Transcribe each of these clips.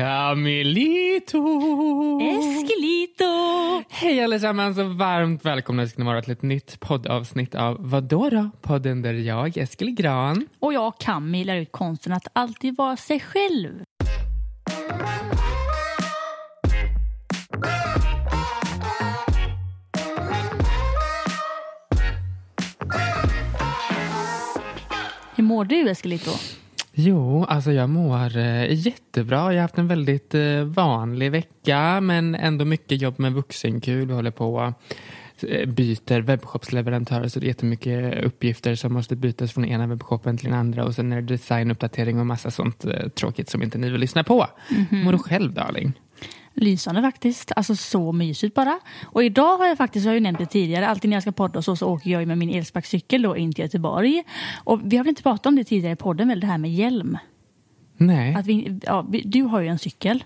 Camilito! Eskelito! Hej allesammans och varmt välkomna ska ni vara till ett nytt poddavsnitt av Vadå då? Podden där jag, Eskil Gran. Och jag, Cammy, lär ut konsten att alltid vara sig själv. Hur mår du, Eskelito? Jo, alltså jag mår eh, jättebra. Jag har haft en väldigt eh, vanlig vecka men ändå mycket jobb med vuxenkul. Vi håller på eh, byter webbshopsleverantörer så det är jättemycket uppgifter som måste bytas från ena webbshoppen till den andra och sen är det designuppdatering och massa sånt tråkigt som inte ni vill lyssna på. Mhm. Mår du själv darling? Lysande faktiskt. Alltså så mysigt bara. Och idag har jag faktiskt, jag har ju nämnt det tidigare, alltid när jag ska podda så, så åker jag med min elsparkcykel då in till Göteborg. Och vi har väl inte pratat om det tidigare i podden, väl det här med hjälm. Nej. Att vi, ja, vi, du har ju en cykel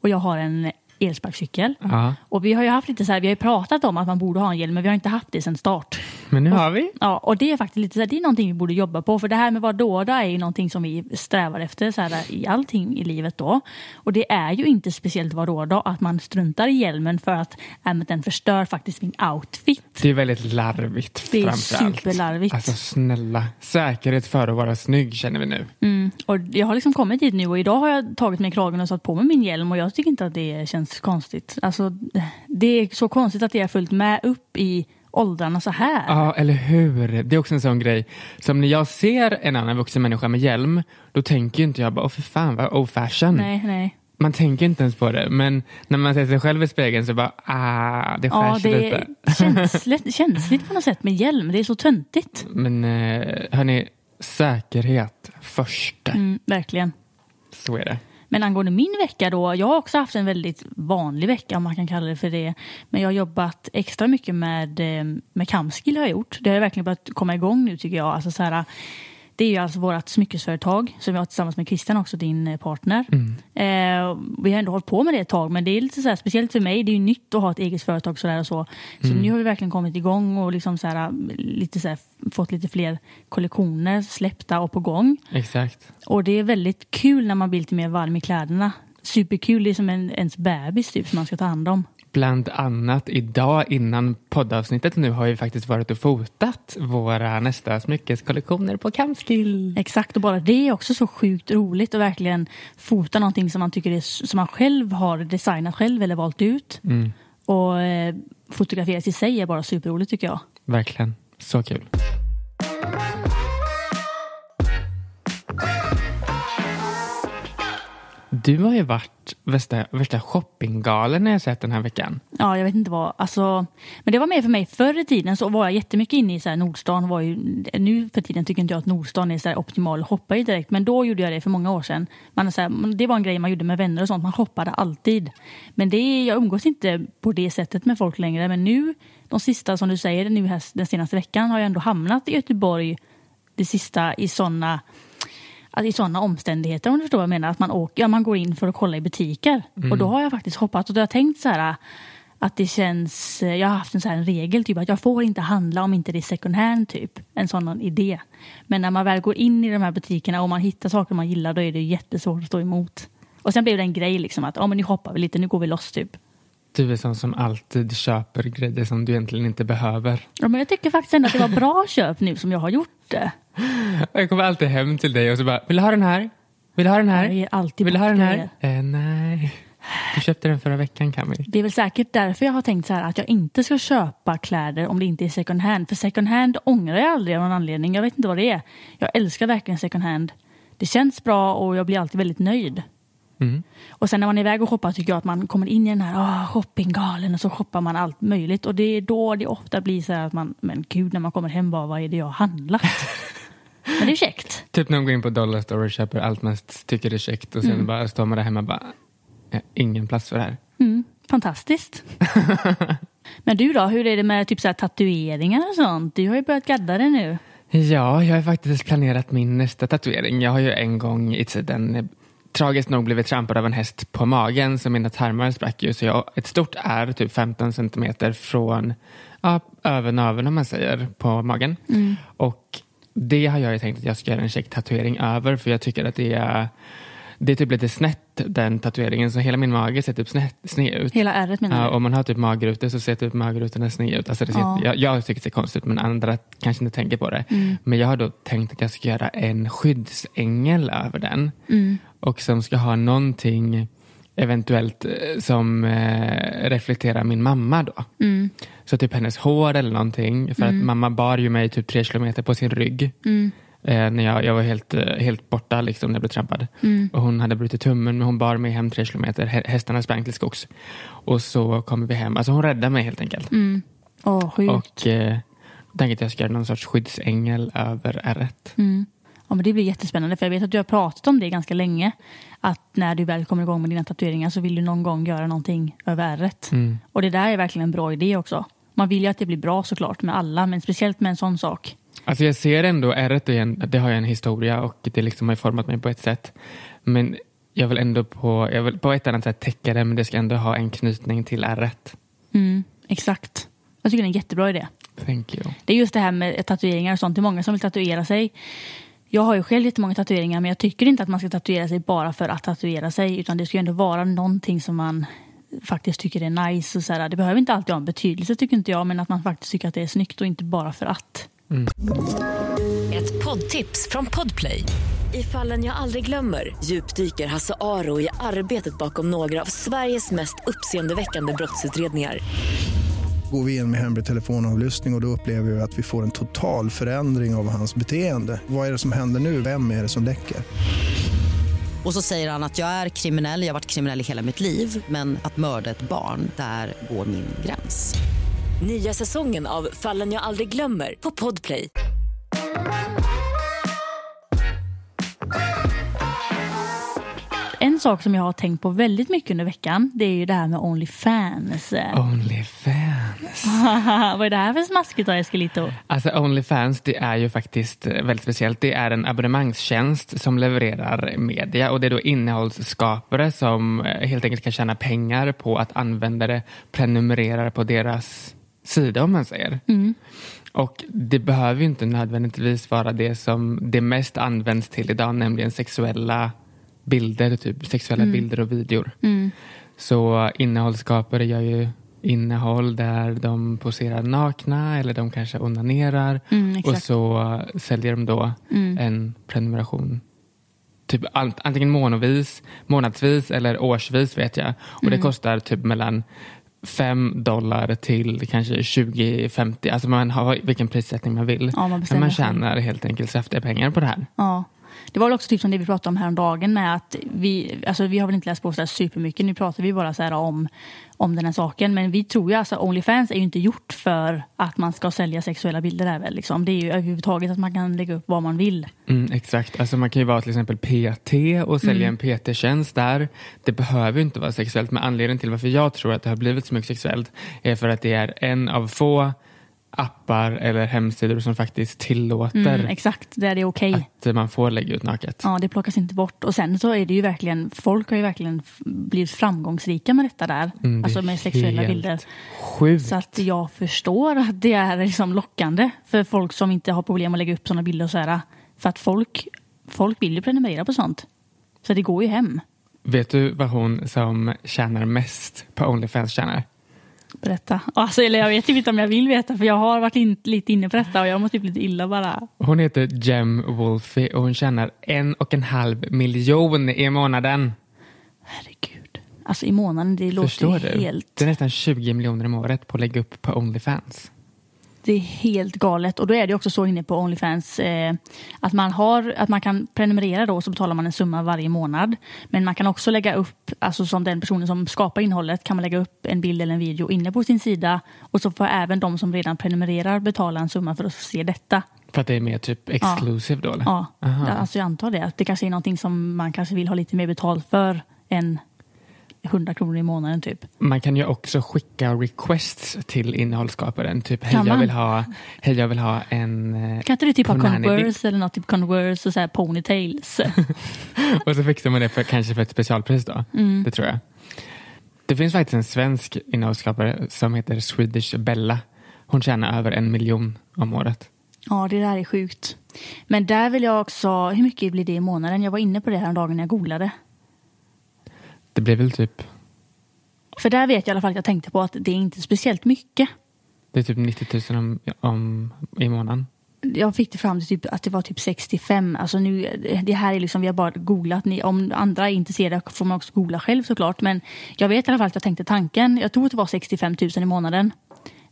och jag har en elsparkcykel. Ja, Och vi har ju haft lite så här, vi har ju pratat om att man borde ha en hjälm men vi har inte haft det sedan start. Men nu har vi. Ja, och det är faktiskt lite så här, det är någonting vi borde jobba på. För det här med vad dåda är ju någonting som vi strävar efter så här, i allting i livet då. Och det är ju inte speciellt vad dåda att man struntar i hjälmen för att äh, den förstör faktiskt min outfit. Det är väldigt larvigt Det är superlarvigt. Alltså snälla, säkerhet för att vara snygg känner vi nu. Mm. Och jag har liksom kommit dit nu och idag har jag tagit mig kragen och satt på mig min hjälm och jag tycker inte att det känns konstigt. Alltså, det är så konstigt att det har följt med upp i åldrarna så här. Ja, eller hur? Det är också en sån grej. Som när jag ser en annan vuxen människa med hjälm, då tänker inte jag bara, åh för fan vad old fashion. Nej, nej. Man tänker inte ens på det. Men när man ser sig själv i spegeln så bara, ah, det skär Ja, sig lite. känsligt, känsligt på något sätt med hjälm. Det är så töntigt. Men eh, hörni, säkerhet först. Mm, verkligen. Så är det. Men angående min vecka då, jag har också haft en väldigt vanlig vecka om man kan kalla det för det. Men jag har jobbat extra mycket med, eh, med Kamskill har jag gjort. Det har verkligen börjat komma igång nu tycker jag. Alltså så här, det är ju alltså vårt smyckesföretag som vi har tillsammans med Christian också, din eh, partner. Eh, vi har ändå hållit på med det ett tag men det är lite så här, speciellt för mig, det är ju nytt att ha ett eget företag sådär och så. Så nu har vi verkligen kommit igång och liksom så här, lite så här, fått lite fler kollektioner släppta och på gång. Exakt. Och det är väldigt kul när man blir lite mer varm i kläderna. Superkul, det är som en, ens bebis typ som man ska ta hand om. Bland annat idag innan poddavsnittet nu har vi faktiskt varit och fotat våra nästa smyckeskollektioner på Camskill. Exakt, och bara det är också så sjukt roligt att verkligen fota någonting som man tycker är, som man själv har designat själv eller valt ut. Mm, Och eh, fotograferas i sig är bara superroligt tycker jag. verkligen. Så kul. Du har ju varit värsta, värsta shoppinggalen när jag sett den här veckan. Ja, jag vet inte vad. Alltså, men det var mer för mig. Förr i tiden så var jag jättemycket inne i så här Nordstan. Var ju, nu för tiden tycker inte jag att Nordstan är så här optimal att shoppa i direkt. Men då gjorde jag det för många år sedan. Man, så här, det var en grej man gjorde med vänner och sånt. Man shoppade alltid. Men det, jag umgås inte på det sättet med folk längre. Men nu, de sista som du säger, nu här, den senaste veckan har jag ändå hamnat i Göteborg. Det sista i sådana Alltså i sådana omständigheter om du förstår vad jag menar. Att man, åker, ja, man går in för att kolla i butiker. Och då har jag faktiskt hoppat och då har jag tänkt så här att det känns, jag har haft en sån här regel typ att jag får inte handla om inte det är second hand typ. En sån idé. Men när man väl går in i de här butikerna och man hittar saker man gillar då är det jättesvårt att stå emot. Och sen blev det en grej liksom att ja men nu hoppar vi lite, nu går vi loss typ. Du är sån som alltid köper grejer som du egentligen inte behöver. Ja, men jag tycker faktiskt ändå att det var bra köp nu som jag har gjort det. Jag kommer alltid hem till dig och så bara, vill du ha den här? Vill du ha den här? Jag ger alltid Vill du ha den här? Eh, nej. Du köpte den förra veckan Camille. Det är väl säkert därför jag har tänkt så här att jag inte ska köpa kläder om det inte är second hand. För second hand ångrar jag aldrig av någon anledning. Jag vet inte vad det är. Jag älskar verkligen second hand. Det känns bra och jag blir alltid väldigt nöjd. Mm. Och sen när man är iväg och shoppar tycker jag att man kommer in i den här oh, shoppinggalen och så shoppar man allt möjligt. Och det är då det ofta blir så här att man, men gud när man kommer hem, bara, vad är det jag har handlat? men det är käckt. Typ när man går in på Dollar Store och köper allt man tycker är käckt och sen bara står man där hemma och bara, "Jag har ingen plats för det här. Mm, fantastiskt. men du då, hur är det med typ så tatueringar och sånt? Du har ju börjat gadda det nu. Ja, jag har faktiskt planerat min nästa tatuering. Jag har ju en gång i tiden tragiskt nog blivit trampad av en häst på magen så mina tarmar sprack ju. Så jag ett stort ärr, typ 15 centimeter från ja, över naveln om man säger, på magen. Och det har jag ju tänkt att jag ska göra en check tatuering över för jag tycker att det är det är typ lite snett den tatueringen så hela min mage ser typ snett, sned ut. Hela ärret menar Ja, du? om man har typ magrutor så ser typ magrutorna sned ut. Alltså det ser, Ja. jag, jag tycker det ser konstigt ut men andra kanske inte tänker på det. Mm. Men jag har då tänkt att jag ska göra en skyddsängel över den. Mm. Och som ska ha någonting eventuellt eh, som eh, reflekterar min mamma då. Mm. Så typ hennes hår eller någonting. För att mamma bar ju mig typ tre kilometer på sin rygg. Mm. Eh, när jag, jag var helt, eh, helt borta liksom, när jag blev trampad. Mm. Och hon hade brutit tummen men hon bar mig hem tre kilometer. Hä- Hästarna sprang till skogs. Och så kommer vi hem. Alltså hon räddade mig helt enkelt. Mm. Sjukt. Och eh, tänkte att jag ska göra någon sorts skyddsängel över ärret. Mm. Ja, men det blir jättespännande för jag vet att du har pratat om det ganska länge. Att när du väl kommer igång med dina tatueringar så vill du någon gång göra någonting över ärret. Mm. Och det där är verkligen en bra idé också. Man vill ju att det blir bra såklart med alla men speciellt med en sån sak. Alltså jag ser ändå ärret, det har ju en historia och det liksom har format mig på ett sätt. Men jag vill ändå på, jag vill på ett annat sätt täcka det men det ska ändå ha en knytning till ärret. Mm, exakt. Jag tycker det är en jättebra idé. Thank you. Det är just det här med tatueringar och sånt. Det är många som vill tatuera sig. Jag har ju själv jättemånga tatueringar men jag tycker inte att man ska tatuera sig bara för att tatuera sig. Utan det ska ju ändå vara någonting som man faktiskt tycker är nice. Och så här. Det behöver inte alltid ha en betydelse tycker inte jag. Men att man faktiskt tycker att det är snyggt och inte bara för att. Mm. Ett poddtips från Podplay. I fallen jag aldrig glömmer djupdyker Hasse Aro i arbetet bakom några av Sveriges mest uppseendeväckande brottsutredningar. Går vi in med hemlig telefonavlyssning och, och då upplever vi att vi får en total förändring av hans beteende. Vad är det som händer nu? Vem är det som läcker? Och så säger han att jag är kriminell, jag har varit kriminell i hela mitt liv men att mörda ett barn, där går min gräns. Nya säsongen av Fallen jag aldrig glömmer på Podplay. En sak som jag har tänkt på väldigt mycket under veckan. Det är ju det här med Onlyfans. Onlyfans. Vad är det här för smaskigt då Eskelito? Alltså Onlyfans det är ju faktiskt eh, väldigt speciellt. Det är en abonnemangstjänst som levererar media och det är då innehållsskapare som eh, helt enkelt kan tjäna pengar på att användare prenumererar på deras sida om man säger. Och det behöver ju inte nödvändigtvis vara det som det mest används till idag, nämligen sexuella bilder, typ sexuella bilder och videor. Så innehållsskapare gör ju innehåll där de poserar nakna eller de kanske onanerar Mm, och så säljer de då en prenumeration typ ant- antingen månadsvis, månadsvis eller årsvis vet jag. Och Mm. det kostar typ mellan 5 dollar till kanske 20-50. Alltså man har vilken prissättning man vill. Ja, man Men man tjänar helt enkelt saftiga pengar på det här. Ja. Det var väl också typ som det vi pratade om häromdagen med att vi, alltså vi har väl inte läst på så supermycket. Nu pratar vi bara så här om, om den här saken. Men vi tror ju alltså Onlyfans är ju inte gjort för att man ska sälja sexuella bilder där väl. Liksom. Det är ju överhuvudtaget att man kan lägga upp vad man vill. Mm, exakt, alltså man kan ju vara till exempel PT och sälja Mm. en PT-tjänst där. Det behöver ju inte vara sexuellt, men anledningen till varför jag tror att det har blivit så mycket sexuellt är för att det är en av få appar eller hemsidor som faktiskt tillåter Mm, exakt, där det är okej. att man får lägga ut naket. Ja, det plockas inte bort. Och sen så är det ju verkligen, folk har ju verkligen blivit framgångsrika med detta där. Mm, det alltså med sexuella bilder. Sjukt. Så att jag förstår att det är liksom lockande för folk som inte har problem att lägga upp sådana bilder och så här. För att folk, folk vill ju prenumerera på sånt. Så det går ju hem. Vet du vad hon som tjänar mest på Onlyfans tjänar? Berätta. Alltså, eller jag vet inte om jag vill veta för jag har varit in, lite inne på detta och jag mår typ lite illa bara. Hon heter Jem Wolfie och hon tjänar en och en halv miljon i månaden. Herregud. Alltså i månaden, det Förstår låter du? helt... Det är nästan 20 miljoner om året på att lägga upp på Onlyfans. Det är helt galet. Och då är det också så inne på Onlyfans eh, att, man har, att man kan prenumerera då så betalar man en summa varje månad. Men man kan också lägga upp, alltså som den personen som skapar innehållet kan man lägga upp en bild eller en video inne på sin sida. Och så får även de som redan prenumererar betala en summa för att se detta. För att det är mer typ exclusive då? Eller? Ja, Aha. alltså jag antar det. Att det kanske är någonting som man kanske vill ha lite mer betalt för än 100 kronor i månaden typ. Man kan ju också skicka requests till innehållsskaparen. Typ, hej jag, vill ha, hej jag vill ha en... eh, Kan inte du typ ha Converse eller något typ Converse och så här ponytails? Och så fixar man det för, kanske för ett specialpris då. Mm. Det tror jag. Det finns faktiskt en svensk innehållsskapare som heter Swedish Bella. Hon tjänar över en miljon om året. Ja, det där är sjukt. Men där vill jag också, hur mycket blir det i månaden? Jag var inne på det här dagen när jag googlade. Det blir väl typ, För där vet jag i alla fall att jag tänkte på att det är inte speciellt mycket. det är typ 90 000 om, om, i månaden. Jag fick det fram till typ, att det var typ 65. Alltså nu, det här är liksom, vi har bara googlat. Ni, om andra är intresserade får man också googla själv såklart. Men jag vet i alla fall att jag tänkte tanken. Jag tror att det var 65 000 i månaden.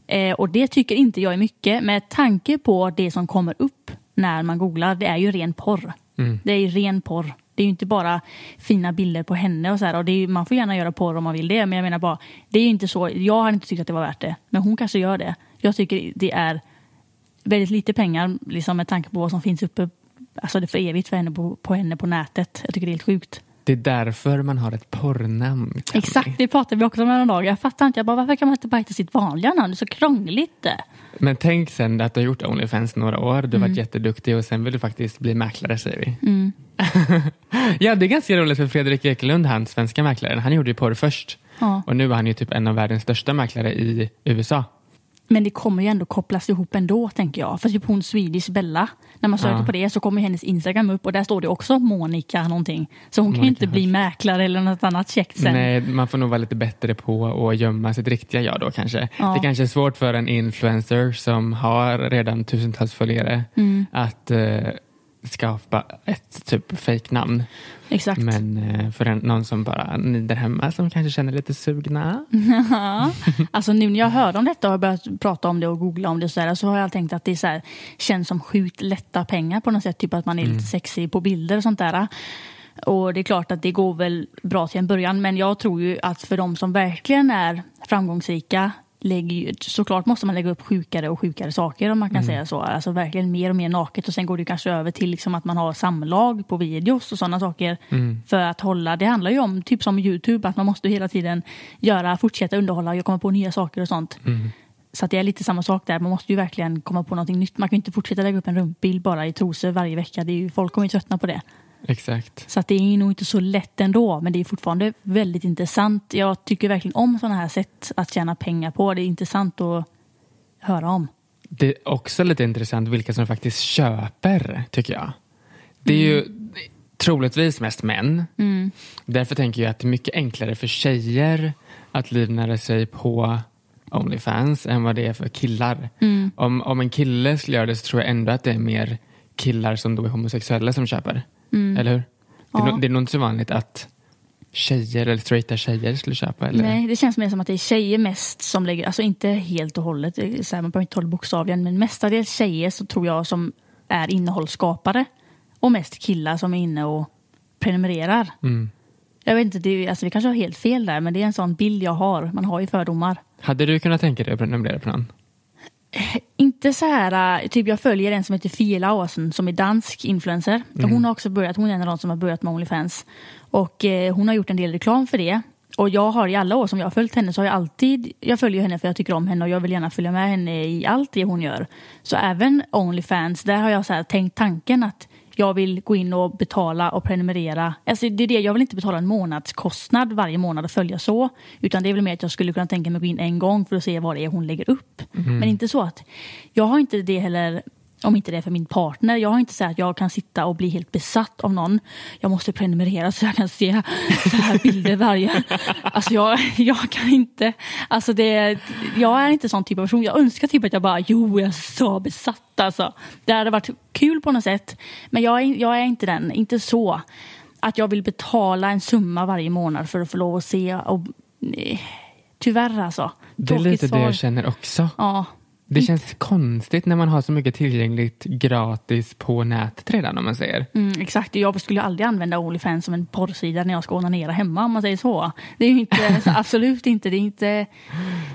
Eh, och det tycker inte jag är mycket. Med tanke på det som kommer upp när man googlar. Det är ju ren porr. Mm. Det är ju ren porr. Det är ju inte bara fina bilder på henne och så här. Och ju- man får gärna göra porr om man vill det. Men jag menar bara, det är ju inte så. Jag har inte tyckt att det var värt det. Men hon kanske gör det. Jag tycker det är väldigt lite pengar liksom med tanke på vad som finns uppe alltså det är för evigt för henne på, på henne på nätet. Jag tycker det är helt sjukt. Det är därför man har ett porrnamn. Exakt, det pratade vi också om en dag. Jag fattar inte, jag bara, varför kan man inte bara hitta sitt vanliga namn? Det är så krångligt. Men tänk sen att du har gjort Onlyfans några år, du har Mm. varit jätteduktig och sen vill du faktiskt bli mäklare säger vi. ja, det är ganska roligt för Fredrik Ekelund, han svenska mäklaren, han gjorde ju porr först. Ja. Och nu är han ju typ en av världens största mäklare i USA. Men det kommer ju ändå kopplas ihop ändå, tänker jag. För typ hon Swedish Bella, när man söker Ja. på det så kommer hennes Instagram upp och där står det också Monica någonting. Så hon kan ju Monica inte bli mäklare eller något annat käckt sen. Nej, man får nog vara lite bättre på att gömma sitt riktiga jag då kanske. Ja. Det kanske är svårt för en influencer som har redan tusentals följare Mm. att eh, skapa ett typ fejknamn. Exakt. Men eh, för en, någon som bara ni där hemma som kanske känner lite sugna. Alltså nu när jag hörde om detta och har börjat prata om det och googla om det så, där, så har jag tänkt att det så här, känns som sjukt lätta pengar på något sätt. Typ att man är lite sexig på bilder och sånt där. Och det är klart att det går väl bra till en början men jag tror ju att för de som verkligen är framgångsrika lägger såklart måste man lägga upp sjukare och sjukare saker om man kan säga så. Alltså verkligen mer och mer naket och sen går det kanske över till liksom att man har samlag på videos och sådana saker. För att hålla, det handlar ju om, typ som Youtube, att man måste hela tiden göra, fortsätta underhålla och komma på nya saker och sånt. Så att det är lite samma sak där, man måste ju verkligen komma på någonting nytt. Man kan inte fortsätta lägga upp en rumpbild bara i trosor varje vecka. Det är ju, folk kommer ju tröttna på det. Exakt. Så att det är nog inte så lätt ändå, men det är fortfarande väldigt intressant. Jag tycker verkligen om sådana här sätt att tjäna pengar på. Det är intressant att höra om. Det är också lite intressant vilka som faktiskt köper, tycker jag. Det är ju troligtvis mest män. Därför tänker jag att det är mycket enklare för tjejer att livnära sig på Onlyfans än vad det är för killar. Om, om en kille skulle göra det så tror jag ändå att det är mer killar som då är homosexuella som köper. Eller hur? Det, är Ja. det är nog inte så vanligt att tjejer eller straighta tjejer skulle köpa. Eller? Nej, det känns mer som att det är tjejer mest som lägger, alltså inte helt och hållet, så här, man behöver inte ta det bokstavligen, men mestadels tjejer så tror jag som är innehållsskapare och mest killar som är inne och prenumererar. Mm. Jag vet inte, det, alltså, vi kanske har helt fel där, men det är en sån bild jag har. Man har ju fördomar. Hade du kunnat tänka dig att prenumerera på någon? Inte så här, äh, typ jag följer en som heter Fia Laursen som är dansk influencer. Och Hon har också börjat, hon är en av de som har börjat med Onlyfans. Och eh, hon har gjort en del reklam för det. Och jag har i alla år som jag har följt henne så har jag alltid, jag följer henne för jag tycker om henne och jag vill gärna följa med henne i allt det hon gör. Så även Onlyfans, där har jag så här tänkt tanken att jag vill gå in och betala och prenumerera. Alltså det är det, jag vill inte betala en månadskostnad varje månad och följa så. Utan det är väl mer att jag skulle kunna tänka mig att gå in en gång för att se vad det är hon lägger upp. Men inte så att, jag har inte det heller om inte det är för min partner. Jag har inte så att jag kan sitta och bli helt besatt av någon. Jag måste prenumerera så jag kan se så här bilder varje... Alltså jag, jag kan inte... Alltså det, jag är inte sån typ av person. Jag önskar typ att jag bara, jo jag är så besatt alltså. Det hade varit kul på något sätt. Men jag är, jag är inte den, inte så. Att jag vill betala en summa varje månad för att få lov att se. Och, nej, tyvärr alltså. Det är lite det svar. jag känner också. Ja, Det känns konstigt när man har så mycket tillgängligt gratis på nätet redan om man säger. Mm, exakt, jag skulle aldrig använda Onlyfans som en porrsida när jag ska onanera hemma om man säger så. Det är ju inte, absolut inte, det är inte...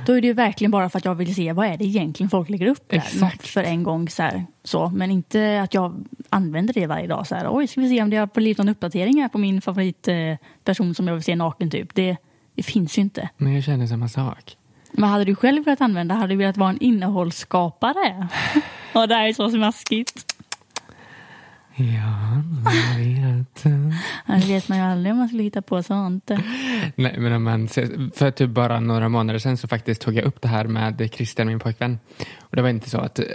Då är det ju verkligen bara för att jag vill se vad är det egentligen folk lägger upp där. Exakt. För en gång så, här, så. Men inte att jag använder det varje dag så här. Oj, ska vi se om det har blivit någon uppdatering här på min favoritperson som jag vill se naken typ. Det, det finns ju inte. Men jag känner samma sak. Men hade du själv velat använda, hade du velat vara en innehållsskapare? Och det här är så smaskigt. Ja, jag vet. Ja, Det vet man ju aldrig om man skulle hitta på sånt. Nej, men om man ser, för typ bara några månader sedan så faktiskt tog jag upp det här med Christian, min pojkvän. Och det var inte så att, eh,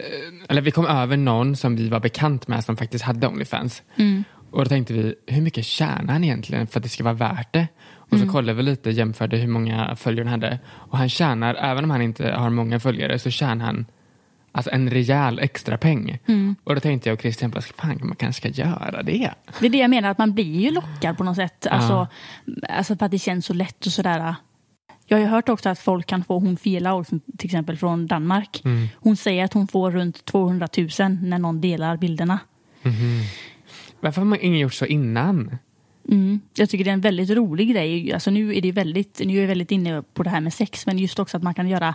eller vi kom över någon som vi var bekant med som faktiskt hade Onlyfans. Och då tänkte vi, hur mycket tjänar han egentligen för att det ska vara värt det? Och Och så kollade vi lite, jämförde hur många följare han hade. Och han tjänar, även om han inte har många följare, så tjänar han alltså en rejäl extra peng. Och då tänkte jag och Christian, bara, fan man kanske ska göra det. Det är det jag menar, att man blir ju lockad på något sätt. Alltså, alltså för att det känns så lätt och sådär. Jag har ju hört också att folk kan få, hon Fela till exempel från Danmark. Hon säger att hon får runt 200 000 när någon delar bilderna. Varför har man ingen gjort så innan? Mm. Jag tycker det är en väldigt rolig grej. Alltså nu är det väldigt, nu är jag väldigt inne på det här med sex, men just också att man kan göra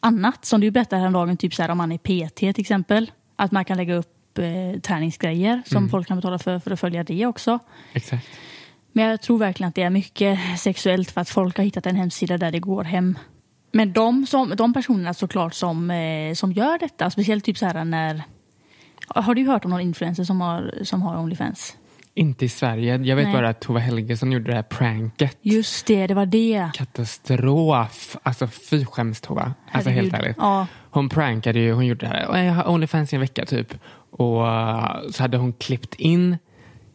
annat. Som du berättade häromdagen, typ så här, om man är PT till exempel. Att man kan lägga upp eh, träningsgrejer som folk kan betala för, för att följa det också. Exakt. Men jag tror verkligen att det är mycket sexuellt för att folk har hittat en hemsida där det går hem. Men de, som, de personerna såklart som, eh, som gör detta, speciellt typ så här när... Har du hört om någon influencer som har, som har Onlyfans? Inte i Sverige. Jag vet Nej. bara att Tova Helgesson gjorde det här pranket. Just det, det var det. Katastrof. Alltså fy skäms Tova. Alltså helt ärligt. Ja. Hon prankade ju, hon gjorde det här. "Och Jag har Onlyfans i en vecka typ. Och uh, så hade hon klippt in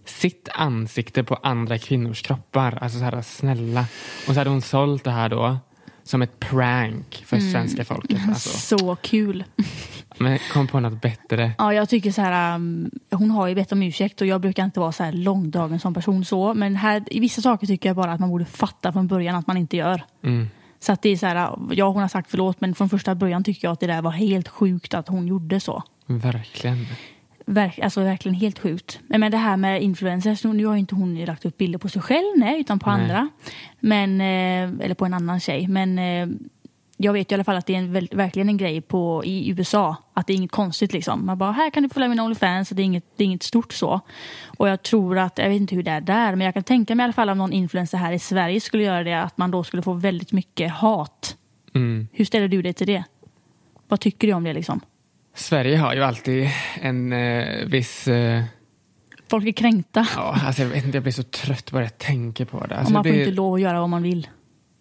sitt ansikte på andra kvinnors kroppar. Alltså så här snälla. Och så hade hon sålt det här då som ett prank för Mm. svenska folket. Alltså. Så kul. Men kom på något bättre. Ja, jag tycker så här, um, hon har ju bett om ursäkt och jag brukar inte vara så här långdragen som person så. Men här, i vissa saker tycker jag bara att man borde fatta från början att man inte gör. Mm. Så att det är så här, ja hon har sagt förlåt men från första början tycker jag att det där var helt sjukt att hon gjorde så. Verkligen. Verk, alltså verkligen helt sjukt. Men det här med influencers, nu har ju inte hon lagt upp bilder på sig själv, nej, utan på Nej. andra. Men, eh, eller på en annan tjej. Men eh, jag vet ju i alla fall att det är en, verkligen en grej på, i USA. Att det är inget konstigt liksom. Man bara, här kan du följa min Onlyfans. Det är, inget, det är inget stort så. Och jag tror att, jag vet inte hur det är där, men jag kan tänka mig i alla fall om någon influencer här i Sverige skulle göra det, att man då skulle få väldigt mycket hat. Mm. Hur ställer du dig till det? Vad tycker du om det liksom? Sverige har ju alltid en eh, viss... Eh, Folk är kränkta. ja, alltså jag, vet inte, jag blir så trött bara jag tänker på det. Alltså man får blir- inte lov att göra vad man vill.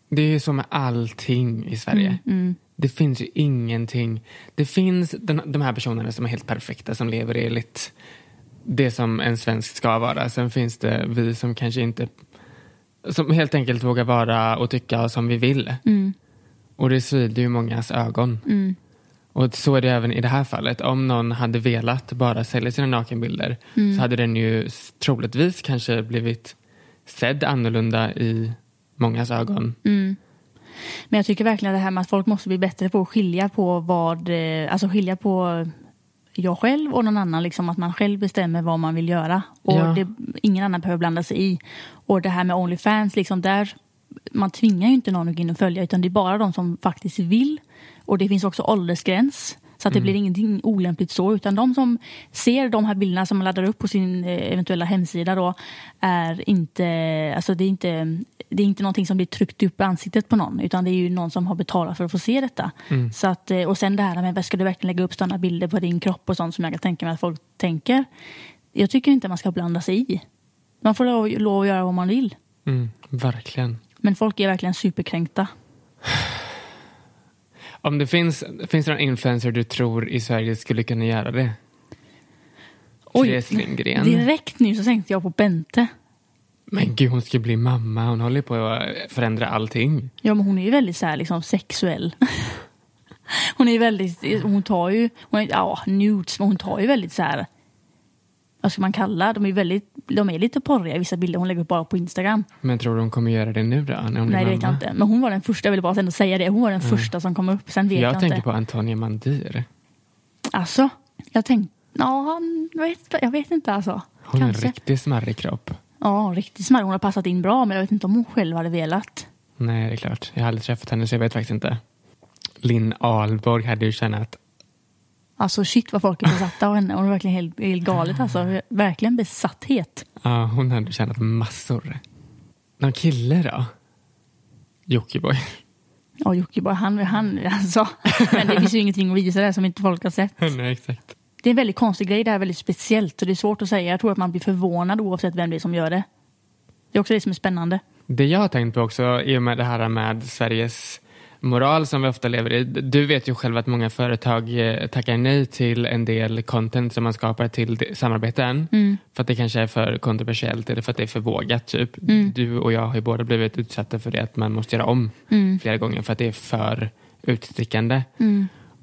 det är ju så med allting i Sverige. Mm. Det finns ju ingenting. Det finns den, de här personerna som är helt perfekta, som lever enligt det som en svensk ska vara. Sen finns det vi som kanske inte... Som helt enkelt vågar vara och tycka som vi vill. Mm. Och det svider ju mångas ögon. Mm. Och så är det även i det här fallet. Om någon hade velat bara sälja sina nakenbilder så hade den ju troligtvis kanske blivit sedd annorlunda i mångas ögon. Mm. Men jag tycker verkligen det här med att folk måste bli bättre på att skilja på vad, eh, alltså skilja på jag själv och någon annan, liksom att man själv bestämmer vad man vill göra. Och Ja. det, ingen annan behöver blanda sig i. Och det här med Onlyfans, liksom där, man tvingar ju inte någon att gå in och följa utan det är bara de som faktiskt vill. Och det finns också åldersgräns. Så att det blir ingenting olämpligt så. Utan de som ser de här bilderna som man laddar upp på sin eh, eventuella hemsida då är inte, alltså det är inte, det är inte någonting som blir tryckt upp i ansiktet på någon. Utan det är ju någon som har betalat för att få se detta. Så att, eh, och sen det här med, ska du verkligen lägga upp sådana bilder på din kropp och sånt som jag kan tänka mig att folk tänker. Jag tycker inte man ska blanda sig i. Man får lov, lov att göra vad man vill. Mm, verkligen. Men folk är verkligen superkränkta. Om det finns, finns det någon influencer du tror i Sverige skulle kunna göra det? Therese Lindgren. Direkt nu så tänkte jag på Bente. Men gud, hon ska bli mamma. Hon håller på att förändra allting. Ja, men hon är ju väldigt så här, liksom, sexuell. hon är ju väldigt, hon tar ju, hon är, ja, nudes, men hon tar ju väldigt så här, vad ska man kalla, de är väldigt, de är lite porriga vissa bilder hon lägger upp bara på Instagram. Men tror du hon kommer göra det nu då? När hon Nej, det vet jag inte. Men hon var den första, jag ville bara ändå säga det, hon var den första som kom upp. Sen vet jag, Jag tänker inte. på Antonia Mandir. Alltså, jag tänkte, ja, han vet, jag vet inte alltså. Hon har en riktigt smarrig kropp. Ja, riktigt smarrig. Hon har passat in bra, men jag vet inte om hon själv hade velat. Nej, det är klart. Jag har aldrig träffat henne så jag vet faktiskt inte. Linn Ahlborg hade ju tjänat... Alltså shit vad folk är besatta av henne. Hon är verkligen helt, helt galet alltså. Verkligen besatthet. Ja, hon hade tjänat massor. Någon kille då? Jockiboi. Ja, Jockiboi, han, han alltså. Men det finns ju ingenting att visa där som inte folk har sett. Nej, exakt. Det är en väldigt konstig grej, det här är väldigt speciellt. Och det är svårt att säga. Jag tror att man blir förvånad oavsett vem det är som gör det. Det är också det som är spännande. Det jag har tänkt på också i och med det här med Sveriges moral som vi ofta lever i. Du vet ju själv att många företag eh, tackar nej till en del content som man skapar till samarbeten. För att det kanske är för kontroversiellt eller för att det är för vågat. Typ. Du och jag har ju båda blivit utsatta för det att man måste göra om flera gånger för att det är för utstickande.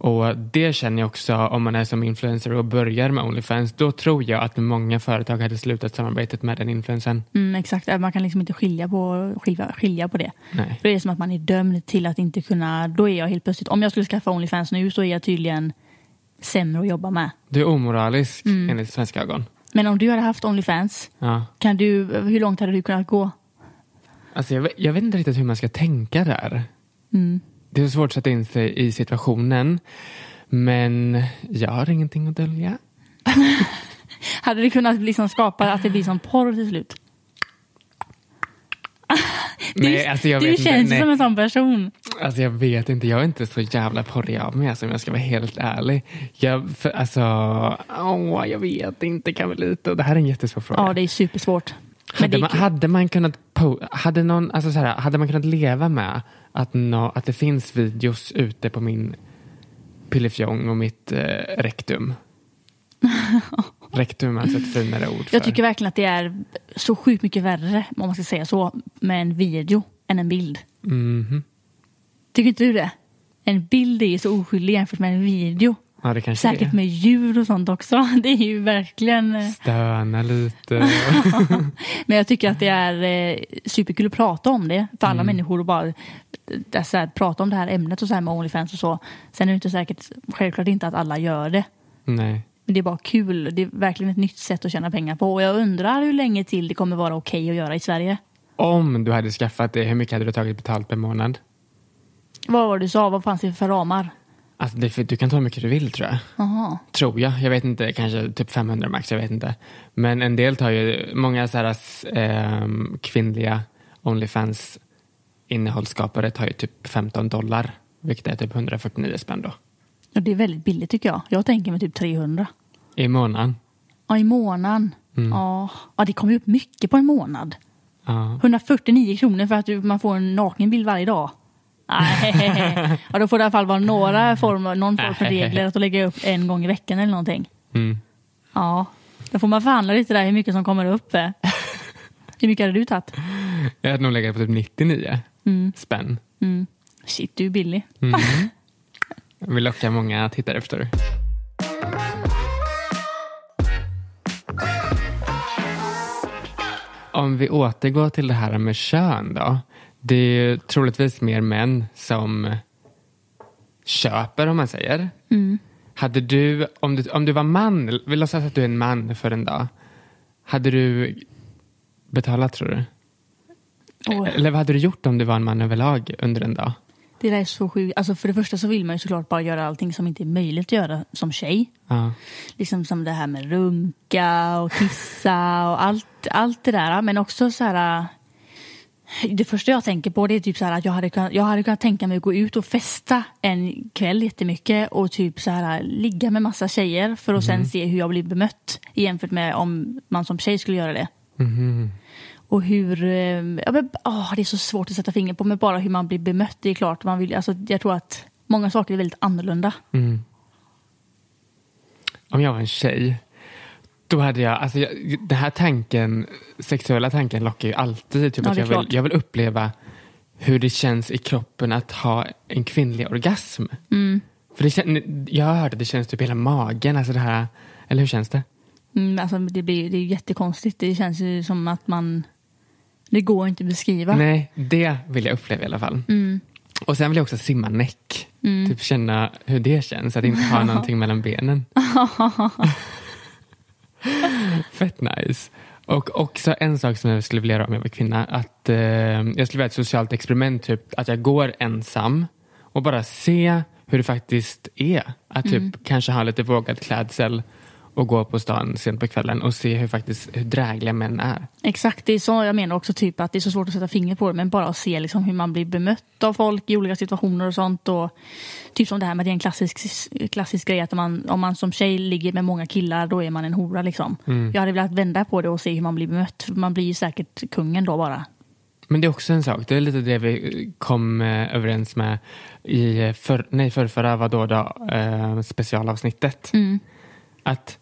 Och Det känner jag också om man är som influencer och börjar med Onlyfans. Då tror jag att många företag hade slutat samarbetet med den influencern. Mm, exakt, man kan liksom inte skilja på, skilja, skilja på det. Nej. För det är som att man är dömd till att inte kunna, då är jag helt plötsligt, om jag skulle skaffa Onlyfans nu så är jag tydligen sämre att jobba med. Du är omoralisk enligt svenska ögon. Men om du hade haft Onlyfans, Ja. kan du, hur långt hade du kunnat gå? Alltså jag, vet, jag vet inte riktigt hur man ska tänka där. Mm. Det är svårt att sätta in sig i situationen. Men jag har ingenting att dölja. Hade du kunnat liksom skapa att det blir som porr till slut? Du, Nej, alltså jag du vet känns inte. som en sån person. Alltså jag vet inte, jag är inte så jävla porrig av mig alltså, om jag ska vara helt ärlig. Jag, för, alltså, åh, jag vet inte Carmelita. Det här är en jättesvår fråga. Ja, det är supersvårt. Hade, man, hade man kunnat hade, någon, alltså så här, hade man kunnat leva med att, nå, att det finns videos ute på min pillefjong och mitt eh, rektum? rektum är alltså ett finare ord för. Jag tycker verkligen att det är så sjukt mycket värre, om man ska säga så, med en video än en bild. Mhm. Tycker inte du det? En bild är ju så oskyldig jämfört med en video. Ja, det kanske Säkert är. med djur och sånt också. Det är ju verkligen... eh, Stöna lite. Men jag tycker att det är eh, superkul att prata om det för alla Mm. människor och bara eh, så här, prata om det här ämnet och så här med Onlyfans och så. Sen är det inte säkert, självklart inte att alla gör det. Nej. Men det är bara kul. Det är verkligen ett nytt sätt att tjäna pengar på. Och jag undrar hur länge till det kommer vara okej att göra i Sverige. Om du hade skaffat det, hur mycket hade du tagit betalt per månad? Vad var det du sa? Vad fanns det för ramar? Alltså, det, du kan ta hur mycket du vill tror jag. Jaha. Tror jag. Jag vet inte, kanske typ 500 max, jag vet inte. Men en del tar ju, många så här, ehm, kvinnliga Onlyfans innehållsskapare tar ju typ 15 dollar. Vilket är typ 149 spänn då. Och det är väldigt billigt tycker jag. Jag tänker mig typ 300. I månaden. Ja, i månaden. Mm. Ja. ja, det kommer ju upp mycket på en månad. Ja. 149 kronor för att du, man får en nakenbild varje dag. Nej, ja, då får det i alla fall vara några form, någon form för regler att lägga upp en gång i veckan eller någonting. Mm. Ja, då får man förhandla lite där hur mycket som kommer upp. Hur mycket hade du tagit? Jag hade nog legat på typ 99 spänn. Mm. Shit, du är billig. Jag vill locka många tittare förstår du. Om vi återgår till det här med kön då. Det är ju troligtvis mer män som köper om man säger. Hade du, om du, om du var man, vi låtsas att du är en man för en dag. Hade du betalat tror du? Åh. Eller vad hade du gjort om du var en man överlag under en dag? Det där är så sjukt. Alltså för det första så vill man ju såklart bara göra allting som inte är möjligt att göra som tjej. Ja. Liksom som det här med runka och kissa och allt, allt det där. Men också så här... Det första jag tänker på det är typ så att jag hade, kunnat, jag hade kunnat tänka mig att gå ut och festa en kväll jättemycket och typ så här ligga med massa tjejer för att sen se hur jag blir bemött jämfört med om man som tjej skulle göra det. Och hur, eh, ja, men, åh, det är så svårt att sätta fingret på men bara hur man blir bemött. Det är klart, man vill, alltså, jag tror att många saker är väldigt annorlunda. Om jag var en tjej, då hade jag, alltså jag, den här tanken, sexuella tanken lockar ju alltid. Typ Ja, att jag, vill, jag vill uppleva hur det känns i kroppen att ha en kvinnlig orgasm. Mm. För det jag har hört att det känns typ i hela magen, alltså det här, eller hur känns det? Mm, alltså, det, blir, det är jättekonstigt. Det känns ju som att man... Det går inte att beskriva. Nej, det vill jag uppleva i alla fall. Mm. Och sen vill jag också simma näck. Typ känna hur det känns, att inte ha någonting mellan benen. Fett nice. Och också en sak som jag skulle vilja göra om jag var kvinna. Att eh, Jag skulle vilja ett socialt experiment. Typ, att jag går ensam och bara se hur det faktiskt är. Att typ kanske ha lite vågad klädsel och gå på stan sent på kvällen och se hur, faktiskt, hur drägliga män är. Exakt, det är så jag menar också typ att det är så svårt att sätta fingret på det men bara att se liksom hur man blir bemött av folk i olika situationer och sånt. Och, typ som det här med det är en klassisk, klassisk grej att om man, om man som tjej ligger med många killar då är man en hora liksom. Jag hade velat vända på det och se hur man blir bemött. Man blir ju säkert kungen då bara. Men det är också en sak, det är lite det vi kom eh, överens med i för, nej, förrförra vadå då, eh, specialavsnittet. Mm. Att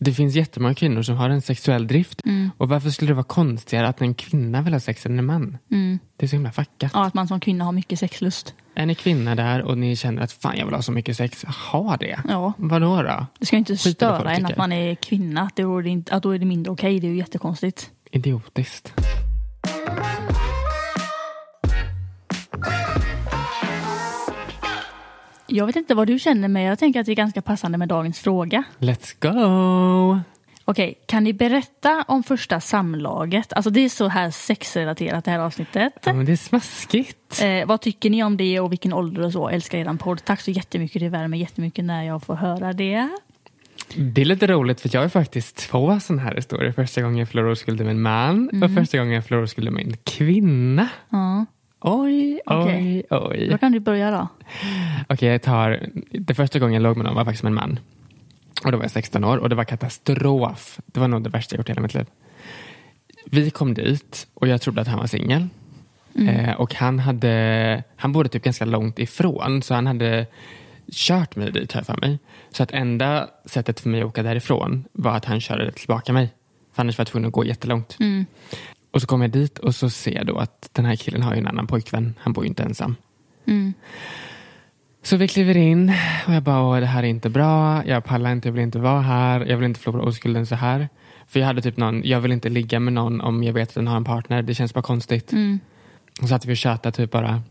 det finns jättemånga kvinnor som har en sexuell drift. Mm. Och varför skulle det vara konstigare att en kvinna vill ha sex än en man? Mm. Det är så himla fuckat. Ja, att man som kvinna har mycket sexlust. Är ni kvinna där och ni känner att fan jag vill ha så mycket sex, ha det. Ja. Vadå då? Det ska inte Skit störa en att man är kvinna. Att, det är inte, att då är det mindre okej. Det är ju jättekonstigt. Idiotiskt. Jag vet inte vad du känner men jag tänker att det är ganska passande med dagens fråga. Let's go! Okej, kan ni berätta om första samlaget? Alltså det är så här sexrelaterat det här avsnittet. Ja, men det är smaskigt. Eh, vad tycker ni om det och vilken ålder och så? Älskar eran podd. Tack så jättemycket. Det värmer jättemycket när jag får höra det. Det är lite roligt för jag har faktiskt två sådana här historier. Första gången jag förlorade oskulden med en man och första gången jag förlorade oskulden med en kvinna. Ja. Oj, oj, Okej. oj. Då kan du börja då. Okej, jag tar... Det första gången jag låg med någon var faktiskt med en man. Och då var jag 16 år och det var katastrof. Det var nog det värsta jag gjort i hela mitt liv. Vi kom dit och jag trodde att han var singel. Eh, och han hade... Han bodde typ ganska långt ifrån så han hade kört mig dit här för mig. Så att enda sättet för mig att åka därifrån var att han körde tillbaka mig. För annars var jag tvungen att gå jättelångt. Mm. Och så kom jag dit och så ser jag då att den här killen har ju en annan pojkvän. Han bor ju inte ensam. Mm. Så vi kliver in och jag bara, Åh, det här är inte bra. Jag pallar inte, jag vill inte vara här. Jag vill inte förlora oskulden så här. För jag hade typ någon, jag vill inte ligga med någon om jag vet att den har en partner. Det känns bara konstigt. Mm. Och så satt vi tjatade typ bara.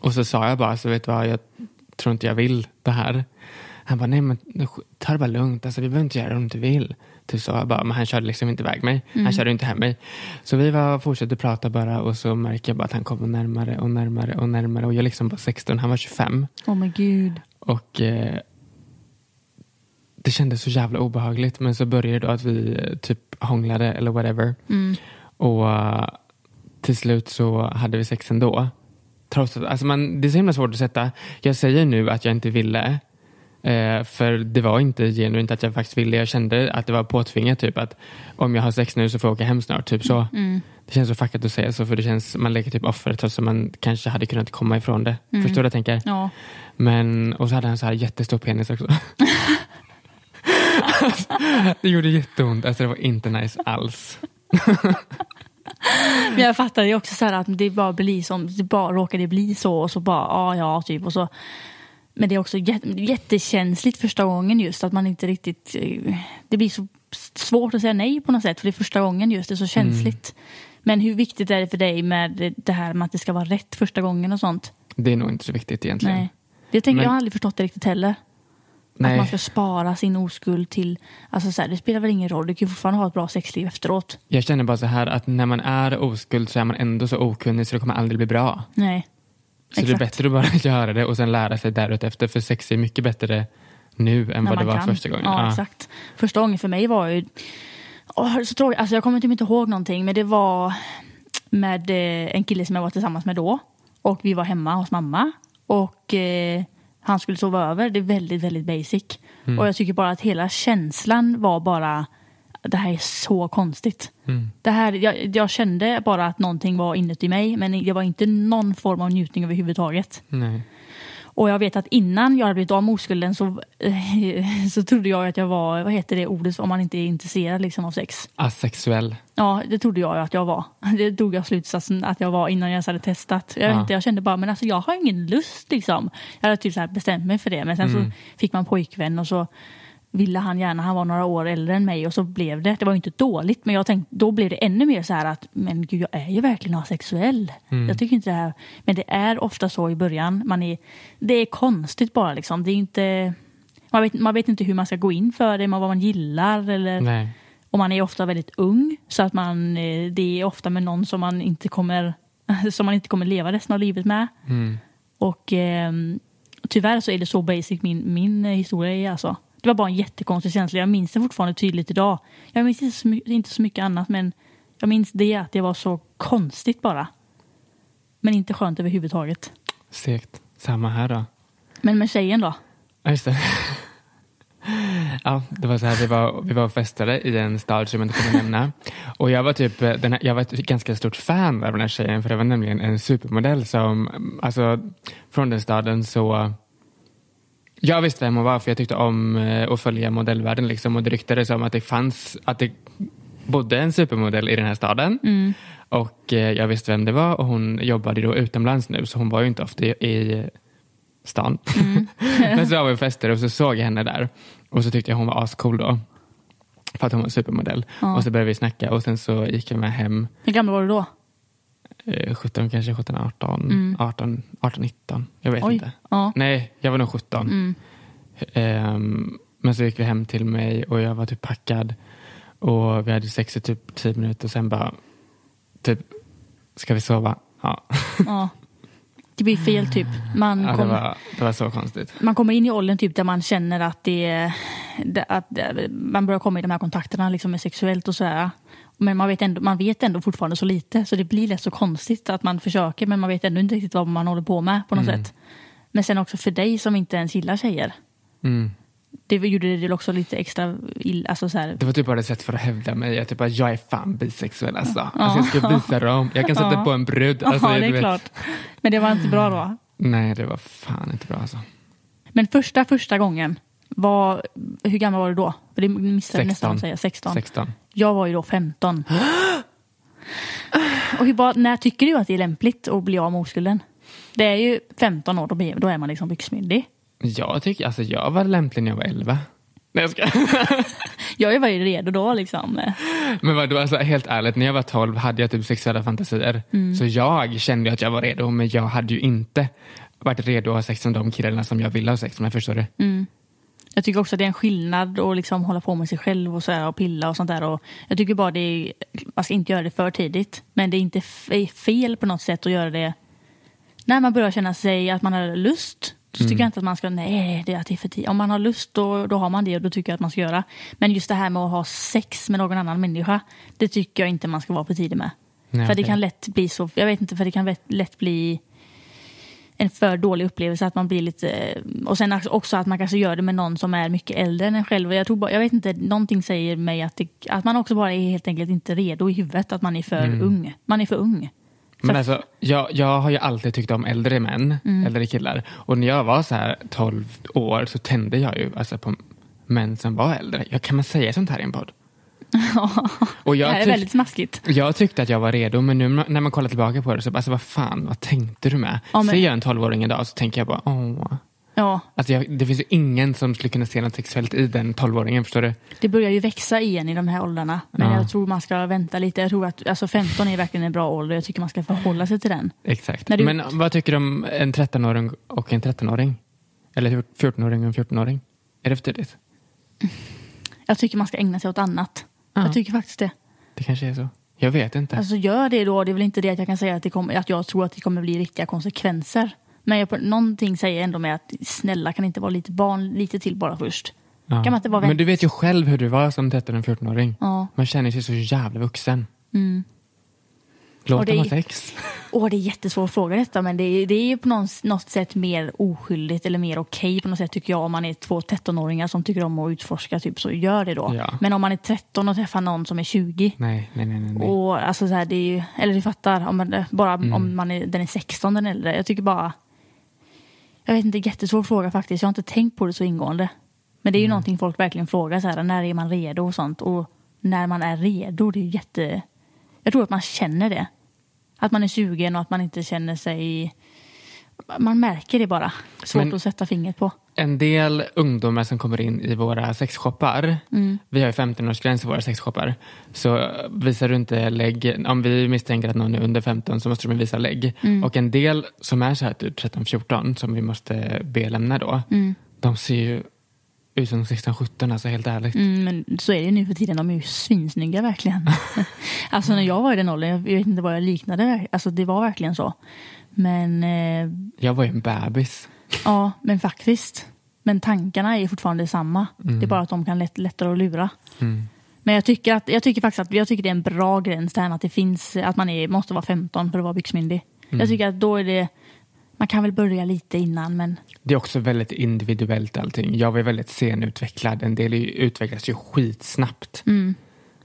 Och så sa jag bara, så vet du vad, jag tror inte jag vill det här. Han bara, nej men ta det bara lugnt. Alltså, vi behöver inte göra det om du inte vill. Typ så jag bara, men han körde liksom inte iväg mig. Han körde inte hem mig. Så vi var, fortsatte prata bara och så märker jag bara att han kommer närmare och närmare och närmare. Och jag liksom bara 16, han var 25. Åh men gud. Och eh, det kändes så jävla obehagligt. Men så började det då att vi eh, typ hånglade eller whatever. Mm. Och eh, till slut så hade vi sex ändå. Trots att, alltså man, det är så himla svårt att sätta. Jag säger nu att jag inte ville. Eh, för det var inte genuint att jag faktiskt ville. Jag kände att det var påtvingat. Typ att om jag har sex nu så får jag åka hem snart. Typ så. Mm. Det känns så fuckat att säga så. För det känns, man leker typ offer trots att man kanske hade kunnat komma ifrån det. Förstår du vad jag tänker? Ja. Men, och så hade han så här jättestor penis också. det gjorde jätteont. Alltså det var inte nice alls. Men jag fattar ju också så att det bara blir som, det bara råkade bli så och så bara, ja ja typ och så. Men det är också jätte, jättekänsligt första gången just att man inte riktigt, eh, det blir så svårt att säga nej på något sätt för det är första gången just, det är så känsligt. Men hur viktigt är det för dig med det här med att det ska vara rätt första gången och sånt? Det är nog inte så viktigt egentligen. Nej. Det tänker Men- jag har aldrig förstått det riktigt heller. Att Nej. man ska spara sin oskuld till, alltså så här, det spelar väl ingen roll, du kan ju fortfarande ha ett bra sexliv efteråt. Jag känner bara så här att när man är oskuld så är man ändå så okunnig så det kommer aldrig bli bra. Nej. Så det är Exakt. bättre att bara göra det och sen lära sig därefter. För sex är mycket bättre nu än när vad det var kan. första gången. Ja, Ja. exakt. Första gången för mig var ju... Åh, så tråkigt. Alltså, jag kommer typ inte ihåg någonting, men det var med eh, en kille som jag var tillsammans med då. Och vi var hemma hos mamma. Och eh, han skulle sova över. Det är väldigt, väldigt basic. Mm. Och jag tycker bara att hela känslan var bara... Det här är så konstigt. Mm. Det här, jag, jag kände bara att någonting var inuti mig, men det var inte någon form av njutning överhuvudtaget. Nej. Och jag vet att innan jag hade blivit av med oskulden så, så trodde jag att jag var, vad heter det ordet om man inte är intresserad liksom av sex? Asexuell. Ja, det trodde jag att jag var. Det drog jag slutsatsen att jag var innan jag ens hade testat. Jag, Ja. inte, jag kände bara, men alltså jag har ingen lust liksom. Jag hade typ så bestämt mig för det. Men sen Mm. så fick man pojkvän och så ville han gärna, han var några år äldre än mig och så blev det, det var ju inte dåligt men jag tänkte, då blev det ännu mer så här att men gud jag är ju verkligen asexuell. Mm. Jag tycker inte det här, men det är ofta så i början, man är, det är konstigt bara liksom, det är inte, man vet, man vet inte hur man ska gå in för det, man, vad man gillar eller Nej. och man är ofta väldigt ung så att man, eh, det är ofta med någon som man inte kommer, som man inte kommer leva resten av livet med. Mm. Och eh, tyvärr så är det så basic min, min eh, historia är alltså. Det var bara en jättekonstig känsla. Jag minns det fortfarande tydligt idag. Jag minns inte så, my- inte så mycket annat men jag minns det att det var så konstigt bara. Men inte skönt överhuvudtaget. Segt. Samma här då. Men med tjejen då? Ja, just det. Ja, det var så här, vi var, vi var och festade i en stad som jag inte kommer nämna. Och jag var typ, här, jag var ett ganska stort fan av den här tjejen för det var nämligen en supermodell som, alltså från den staden så jag visste vem hon var för jag tyckte om eh, att följa modellvärlden liksom och det ryktades om att det fanns, att det bodde en supermodell i den här staden. Mm. Och eh, jag visste vem det var och hon jobbade då utomlands nu så hon var ju inte ofta i, stan. Mm. Men så var vi festade och så såg jag henne där och så tyckte jag hon var ascool då. För att hon var supermodell. Ja. Och så började vi snacka och sen så gick jag med hem Hur gammal var du då? Eh, 17, kanske 17, 18, Mm. 18, 18, 19. Jag vet Oj. inte. Ja. Nej, jag var nog 17. Mm. Ehm, men så gick vi hem till mig och jag var typ packad. Och vi hade sex i typ 10 minuter och sen bara, typ, ska vi sova? Ja, ja. Det blir fel typ. Man, ja det, var, det var så konstigt. man kommer in i åldern typ där man känner att det, att man börjar komma i de här kontakterna liksom med sexuellt och sådär. Men man vet, ändå, man vet ändå fortfarande så lite så det blir lätt så konstigt att man försöker men man vet ändå inte riktigt vad man håller på med på något Mm. sätt. Men sen också för dig som inte ens gillar tjejer. Mm. Det gjorde det också lite extra illa. Alltså så här, Det var typ bara ett sätt för att hävda mig. Jag, typ bara, jag är fan bisexuell alltså. alltså. Jag ska visa dem. Jag kan sätta Ja. på en brud. Alltså, ja, det är vet. klart. Men det var inte bra då. Nej, det var fan inte bra alltså. Men första, första gången, var, hur gammal var du då? Det missade jag 16. nästan säga. 16. 16. Jag var ju då 15. Och hur, bara, när tycker du att det är lämpligt att bli av med oskulden? Det är ju 15 år, då, blir, då är man liksom byxmyndig. Jag tycker, alltså jag var lämplig när jag var 11. Nej, jag ska. Jag var ju redo då liksom. Men vadå, alltså, helt ärligt, när jag var 12 hade jag typ sexuella fantasier. Mm. Så jag kände att jag var redo, men jag hade ju inte varit redo att ha sex med de killarna som jag ville ha sex med, förstår du? Mm. Jag tycker också att det är en skillnad att liksom hålla på med sig själv och, så här, och pilla och sånt där. Och jag tycker bara det är, man ska inte göra det för tidigt. Men det är inte fel på något sätt att göra det när man börjar känna sig att man har lust. Så tycker jag inte att man ska, nej det är, att det är för tidigt. Om man har lust då, då har man det och då tycker jag att man ska göra. Men just det här med att ha sex med någon annan människa. Det tycker jag inte man ska vara för tidig med. Nej, för det okej. kan lätt bli så, jag vet inte, för det kan lätt bli en för dålig upplevelse att man blir lite och sen också att man kanske gör det med någon som är mycket äldre än en själv. Jag, tror bara, jag vet inte, någonting säger mig att, det, att man också bara är helt enkelt inte redo i huvudet, att man är för ung. Man är för ung. Men alltså, jag, jag har ju alltid tyckt om äldre män, Mm. äldre killar. Och när jag var så här 12 år så tände jag ju alltså, på män som var äldre. Kan man säga sånt här i en podd? Och det jag, här är väldigt smaskigt. jag tyckte att jag var redo, men nu när man kollar tillbaka på det så bara, alltså, vad fan, vad tänkte du med? Ja, men- Ser jag en 12-åring idag så tänker jag bara, åh. Ja, Alltså jag, det finns ju ingen som skulle kunna se något sexuellt i den 12-åringen, förstår du? det börjar ju växa igen i de här åldrarna. Men Ja. jag tror man ska vänta lite. Jag tror att alltså 15 är verkligen en bra ålder. Jag tycker man ska förhålla sig till den. Exakt. Du- Men vad tycker du om en 13-åring och en 13-åring? Eller 14-åring och en 14-åring? Är det för tidigt? Jag tycker man ska ägna sig åt annat. Ja. Jag tycker faktiskt det. Det kanske är så. Jag vet inte. Alltså gör det då. Det är väl inte det att jag kan säga att, det kommer, att jag tror att det kommer bli riktiga konsekvenser. Men jag, någonting säger ändå med att snälla kan inte vara lite barn lite till bara först. Ja. Kan man inte bara Men vänta? du vet ju själv hur du var som 13 och 14-åring. Ja. Man känner sig så jävla vuxen. Mm. Låt Och det dem ha är- sex. Åh, det är jättesvår fråga detta men det är, det är ju på något, något sätt mer oskyldigt eller mer okej på något sätt tycker jag om man är två 13-åringar som tycker om att utforska typ så gör det då. Ja. Men om man är 13 och träffar någon som är 20 Nej, nej, nej. nej, och alltså så här, det är ju, eller du fattar, om man, bara Mm. om man är, den är 16 den äldre. Jag tycker bara, jag vet inte, jättesvår fråga faktiskt. Jag har inte tänkt på det så ingående. Men det är ju någonting folk verkligen frågar så här, när är man redo och sånt. Och när man är redo, det är ju jätte, jag tror att man känner det. Att man är sugen och att man inte känner sig, man märker det bara. Svårt Men- att sätta fingret på. En del ungdomar som kommer in i våra sexshoppar, Mm. vi har ju 15-årsgräns i våra sexshoppar, så visar du inte lägg, om vi misstänker att någon är under 15 så måste de visa lägg. Mm. Och en del som är så här typ 13-14 som vi måste be lämna då, Mm. de ser ju ut som 16-17 alltså helt ärligt. Mm, men så är det ju nu för tiden. De är ju svinsnygga verkligen. alltså när jag var i den åldern, jag vet inte vad jag liknade. Alltså det var verkligen så. Men eh, Jag var ju en bebis. ja, men faktiskt. Men tankarna är fortfarande samma. Det är bara att de kan lätt, lättare att lura. Mm. Men jag tycker, att, jag tycker faktiskt att jag tycker det är en bra gräns med att det finns, att man är, måste vara 15 för att vara byxmyndig. Jag tycker att då är det Man kan väl börja lite innan men Det är också väldigt individuellt allting. Jag var väldigt senutvecklad. En del utvecklas ju skitsnabbt.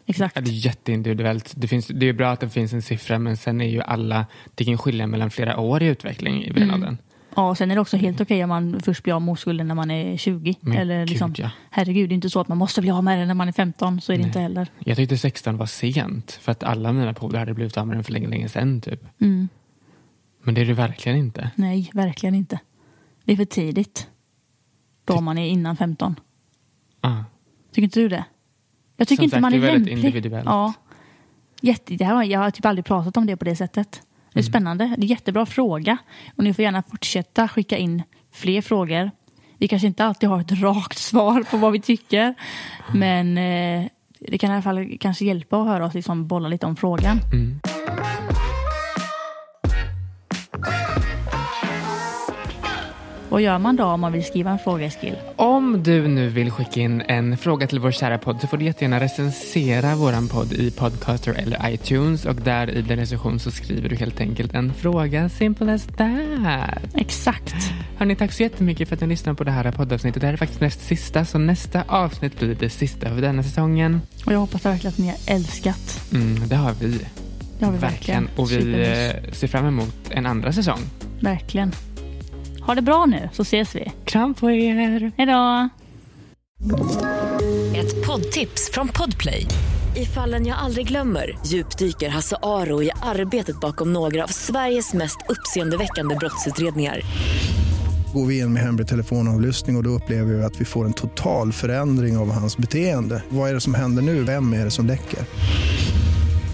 exakt. Ja, det är jätteindividuellt. Det, finns, det är bra att det finns en siffra men sen är ju alla, det kan skilja mellan flera år i utveckling i den Mm. Ja, och sen är det också helt okej om man först blir av med oskulden när man är 20. Men Eller gud, liksom, ja. Herregud, det är inte så att man måste bli av med den när man är 15. Så är det inte heller. Jag tyckte 16 var sent för att alla mina polare hade blivit av med den för länge, länge sedan typ. Mm. Men det är det verkligen inte. Nej, verkligen inte. Det är för tidigt. Då man är innan 15. Ah. Tycker inte du det? Jag tycker Som inte sagt, man det är är väldigt lämplig. individuellt. Ja. Jätte, det här, jag har typ aldrig pratat om det på det sättet. Det är Mm. spännande. Det är jättebra fråga. Och ni får gärna fortsätta skicka in fler frågor. Vi kanske inte alltid har ett rakt svar på vad vi tycker. Men eh, det kan i alla fall kanske hjälpa att höra oss liksom bolla lite om frågan. Mm. Vad gör man då om man vill skriva en fråga, Eskil? Om du nu vill skicka in en fråga till vår kära podd så får du jättegärna recensera våran podd i Podcaster eller iTunes och där i din recension så skriver du helt enkelt en fråga. Simple as that. Exakt. Hörni, tack så jättemycket för att ni lyssnade på det här poddavsnittet. Det här är faktiskt näst sista, så nästa avsnitt blir det sista för denna säsongen. Och jag hoppas verkligen att ni har älskat. Mm, det har vi. Det har vi verkligen. Och vi eh, ser fram emot en andra säsong. Verkligen. Ha det bra nu så ses vi. Kram på er! Hej då! Ett poddtips från Podplay. I fallen jag aldrig glömmer djupdyker Hasse Aro i arbetet bakom några av Sveriges mest uppseendeväckande brottsutredningar. Går vi in med hemlig telefonavlyssning och, och då upplever vi att vi får en total förändring av hans beteende. Vad är det som händer nu? Vem är det som läcker?